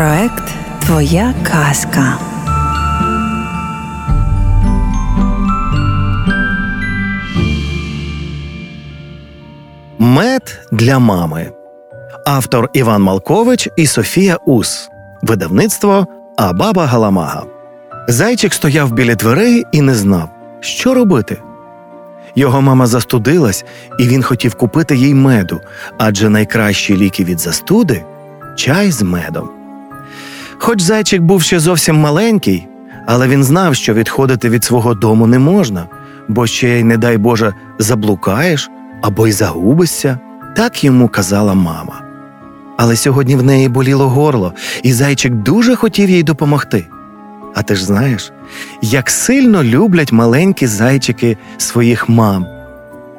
Проект Твоя казка. Мед для мами. Автор Іван Малкович і Софія Ус. Видавництво Абаба Галамага. Зайчик стояв біля дверей і не знав, що робити. Його мама застудилась, і він хотів купити їй меду, адже найкращі ліки від застуди чай з медом. Хоч зайчик був ще зовсім маленький, але він знав, що відходити від свого дому не можна, бо ще й, не дай Боже, заблукаєш або й загубишся, так йому казала мама. Але сьогодні в неї боліло горло, і зайчик дуже хотів їй допомогти. А ти ж знаєш, як сильно люблять маленькі зайчики своїх мам.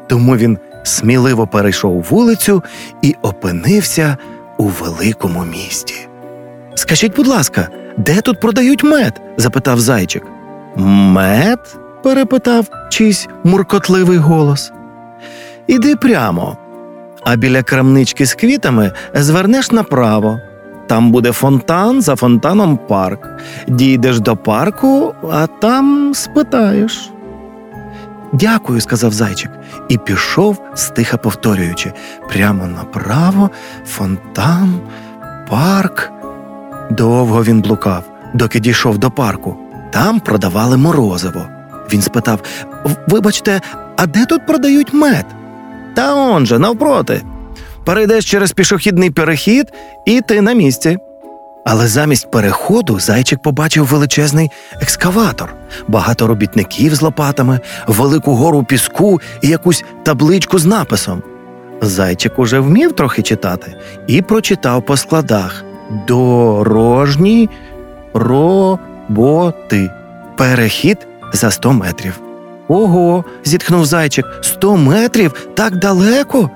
Тому він сміливо перейшов вулицю і опинився у великому місті. Скажіть, будь ласка, де тут продають мед? запитав зайчик. Мед? перепитав чийсь муркотливий голос. Іди прямо, а біля крамнички з квітами звернеш направо. Там буде фонтан, за фонтаном парк. Дійдеш до парку, а там спитаєш. Дякую, сказав зайчик, і пішов, стиха повторюючи прямо направо, фонтан, парк. Довго він блукав, доки дійшов до парку. Там продавали морозиво. Він спитав: Вибачте, а де тут продають мед? Та он же, навпроти. Перейдеш через пішохідний перехід, і ти на місці. Але замість переходу зайчик побачив величезний екскаватор, багато робітників з лопатами, велику гору піску і якусь табличку з написом. Зайчик уже вмів трохи читати і прочитав по складах дорожні роботи. Перехід за 100 метрів. Ого, зітхнув зайчик. Сто метрів так далеко.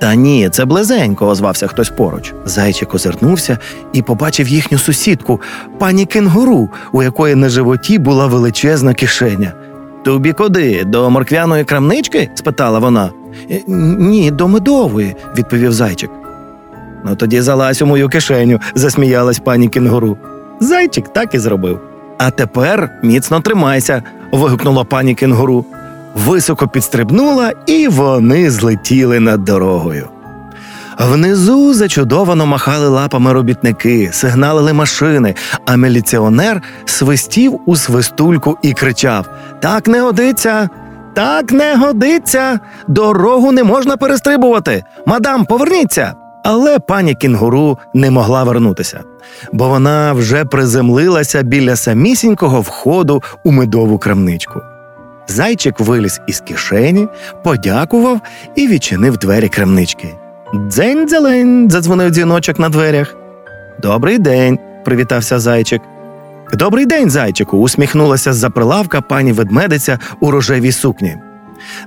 Та ні, це близенько, озвався хтось поруч. Зайчик озирнувся і побачив їхню сусідку, пані кенгуру, у якої на животі була величезна кишеня. Тобі куди? До морквяної крамнички? спитала вона. «Е, Ні, до медової, відповів зайчик. Ну тоді залазь у мою кишеню, засміялась пані кенгуру. Зайчик так і зробив. А тепер міцно тримайся, вигукнула пані кенгуру. Високо підстрибнула, і вони злетіли над дорогою. Внизу зачудовано махали лапами робітники, сигналили машини, а міліціонер свистів у свистульку і кричав: Так не годиться, так не годиться, дорогу не можна перестрибувати. Мадам, поверніться. Але пані кінгуру не могла вернутися, бо вона вже приземлилася біля самісінького входу у медову крамничку. Зайчик виліз із кишені, подякував і відчинив двері крамнички. Дзень дзелень, задзвонив дзвіночок на дверях. Добрий день, привітався зайчик. Добрий день, зайчику, усміхнулася з-за прилавка пані ведмедиця у рожевій сукні.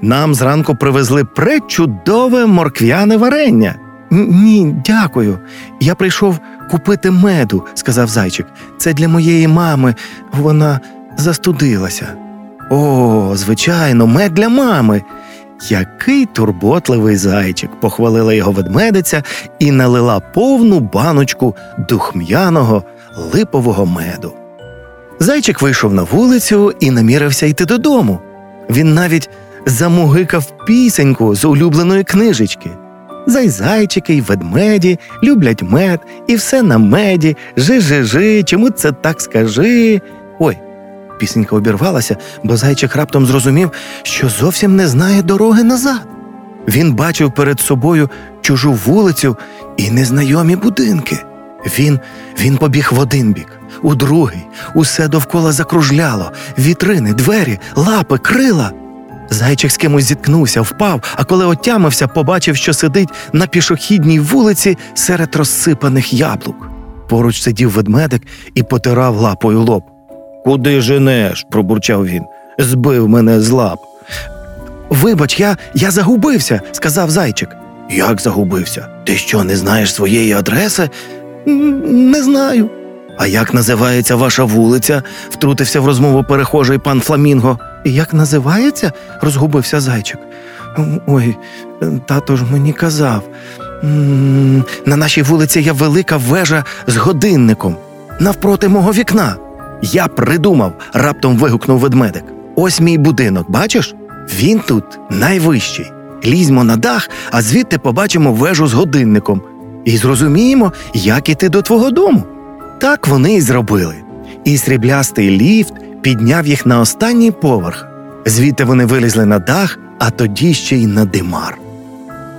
Нам зранку привезли пречудове морквяне варення. Ні, дякую. Я прийшов купити меду, сказав зайчик. Це для моєї мами. Вона застудилася. О, звичайно, мед для мами. Який турботливий зайчик, похвалила його ведмедиця і налила повну баночку духм'яного липового меду. Зайчик вийшов на вулицю і намірився йти додому. Він навіть замугикав пісеньку з улюбленої книжечки. Зайзайчики й ведмеді люблять мед, і все на меді. Жи-жи-жи, чому це так скажи? Ой, пісенька обірвалася, бо зайчик раптом зрозумів, що зовсім не знає дороги назад. Він бачив перед собою чужу вулицю і незнайомі будинки. Він він побіг в один бік, у другий, усе довкола закружляло, вітрини, двері, лапи, крила. Зайчик з кимось зіткнувся, впав, а коли отямився, побачив, що сидить на пішохідній вулиці серед розсипаних яблук. Поруч сидів ведмедик і потирав лапою лоб. Куди женеш? пробурчав він. Збив мене з лап. Вибач, я я загубився, сказав зайчик. Як загубився? Ти що, не знаєш своєї адреси? Не знаю. А як називається ваша вулиця? втрутився в розмову перехожий пан Фламінго. Як називається? розгубився зайчик. Ой, тато ж мені казав. на нашій вулиці є велика вежа з годинником навпроти мого вікна. Я придумав, раптом вигукнув ведмедик. Ось мій будинок, бачиш? Він тут найвищий. Лізьмо на дах, а звідти побачимо вежу з годинником і зрозуміємо, як іти до твого дому. Так вони й зробили. І сріблястий ліфт підняв їх на останній поверх. Звідти вони вилізли на дах, а тоді ще й на димар.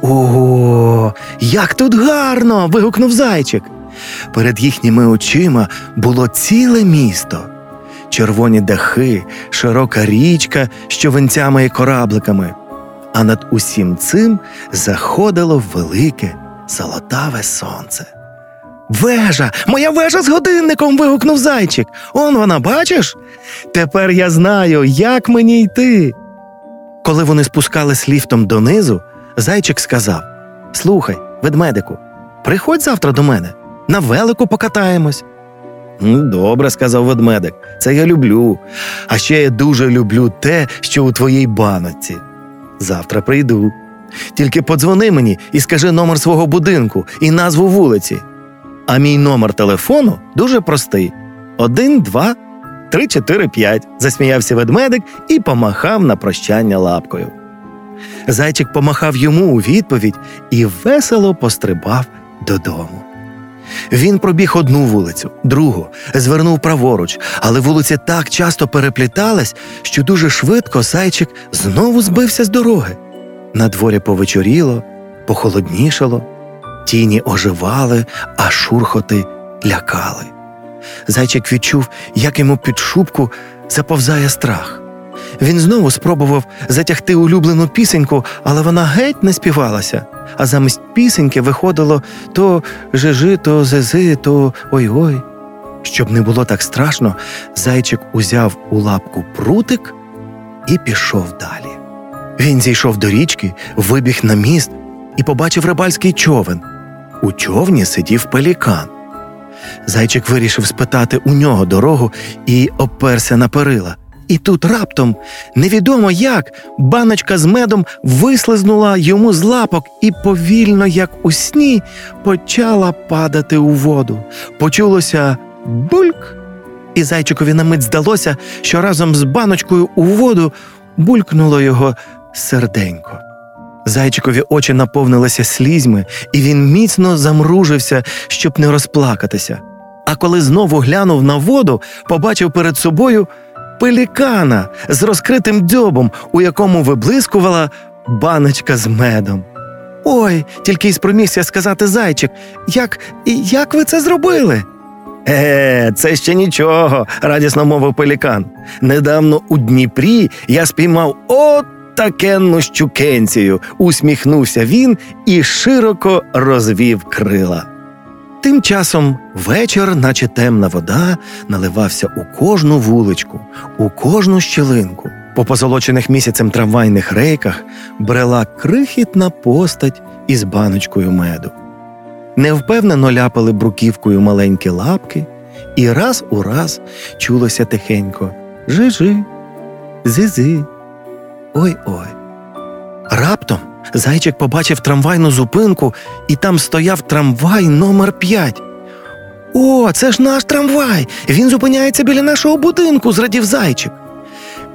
Ого, як тут гарно! вигукнув зайчик. Перед їхніми очима було ціле місто. Червоні дахи, широка річка з човенцями і корабликами. А над усім цим заходило велике золотаве сонце. Вежа, моя вежа з годинником. вигукнув зайчик. Он вона, бачиш? Тепер я знаю, як мені йти. Коли вони спускались ліфтом донизу, зайчик сказав: Слухай, ведмедику, приходь завтра до мене, на велику покатаємось. «М, Добре, сказав ведмедик, це я люблю. А ще я дуже люблю те, що у твоїй баноці. Завтра прийду. Тільки подзвони мені і скажи номер свого будинку і назву вулиці. А мій номер телефону дуже простий: 1, 2, 3, 4, 5. засміявся ведмедик і помахав на прощання лапкою. Зайчик помахав йому у відповідь і весело пострибав додому. Він пробіг одну вулицю, другу, звернув праворуч, але вулиці так часто переплітались, що дуже швидко зайчик знову збився з дороги. На дворі повечоріло, похолоднішало, тіні оживали, а шурхоти лякали. Зайчик відчув, як йому під шубку заповзає страх. Він знову спробував затягти улюблену пісеньку, але вона геть не співалася, а замість пісеньки виходило то жижи, то зези, то ой-ой. Щоб не було так страшно, зайчик узяв у лапку прутик і пішов далі. Він зійшов до річки, вибіг на міст і побачив рибальський човен. У човні сидів пелікан. Зайчик вирішив спитати у нього дорогу і оперся на перила. І тут раптом, невідомо як, баночка з медом вислизнула йому з лапок і повільно, як у сні, почала падати у воду. Почулося бульк, і зайчикові на мить здалося, що разом з баночкою у воду булькнуло його серденько. Зайчикові очі наповнилися слізьми, і він міцно замружився, щоб не розплакатися. А коли знову глянув на воду, побачив перед собою пелікана з розкритим дзьобом, у якому виблискувала баночка з медом. Ой, тільки й спромігся сказати зайчик, як, як ви це зробили? Е, це ще нічого, радісно мовив пелікан. Недавно у Дніпрі я спіймав от такенну щукенцію, усміхнувся він і широко розвів крила. Тим часом вечір, наче темна вода, наливався у кожну вуличку, у кожну щілинку. По позолочених місяцем трамвайних рейках брела крихітна постать із баночкою меду. Невпевнено ляпали бруківкою маленькі лапки, і раз у раз чулося тихенько Жи-жи, зи-зи, ой-ой. Раптом зайчик побачив трамвайну зупинку, і там стояв трамвай номер 5 О, це ж наш трамвай! Він зупиняється біля нашого будинку, зрадів зайчик.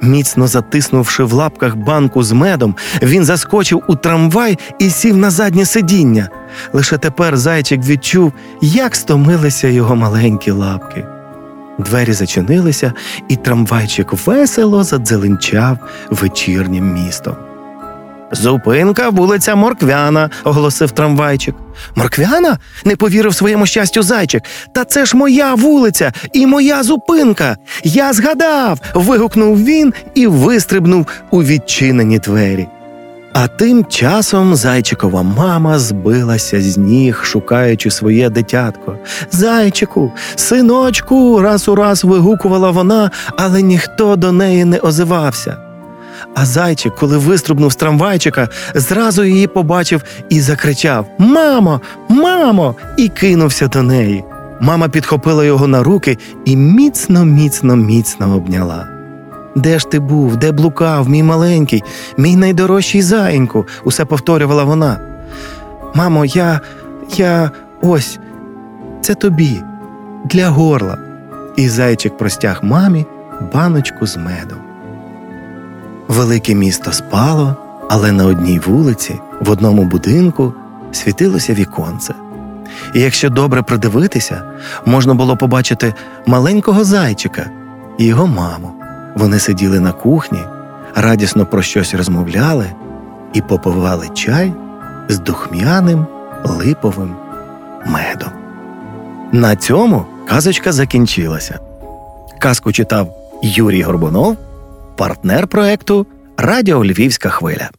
Міцно затиснувши в лапках банку з медом, він заскочив у трамвай і сів на заднє сидіння. Лише тепер зайчик відчув, як стомилися його маленькі лапки. Двері зачинилися, і трамвайчик весело задзеленчав вечірнім містом. Зупинка вулиця Морквяна, оголосив трамвайчик. Морквяна? не повірив своєму щастю зайчик. Та це ж моя вулиця і моя зупинка. Я згадав. вигукнув він і вистрибнув у відчинені двері. А тим часом зайчикова мама збилася з ніг, шукаючи своє дитятко. Зайчику, синочку, раз у раз вигукувала вона, але ніхто до неї не озивався. А зайчик, коли вистрибнув з трамвайчика, зразу її побачив і закричав Мамо, мамо! і кинувся до неї. Мама підхопила його на руки і міцно, міцно, міцно обняла. Де ж ти був, де блукав, мій маленький, мій найдорожчий заєньку, усе повторювала вона. Мамо, я. я ось це тобі для горла. І зайчик простяг мамі баночку з медом. Велике місто спало, але на одній вулиці, в одному будинку, світилося віконце. І якщо добре придивитися, можна було побачити маленького зайчика і його маму. Вони сиділи на кухні, радісно про щось розмовляли і попивали чай з духмяним липовим медом. На цьому казочка закінчилася. Казку читав Юрій Горбунов, партнер проекту Радіо Львівська хвиля.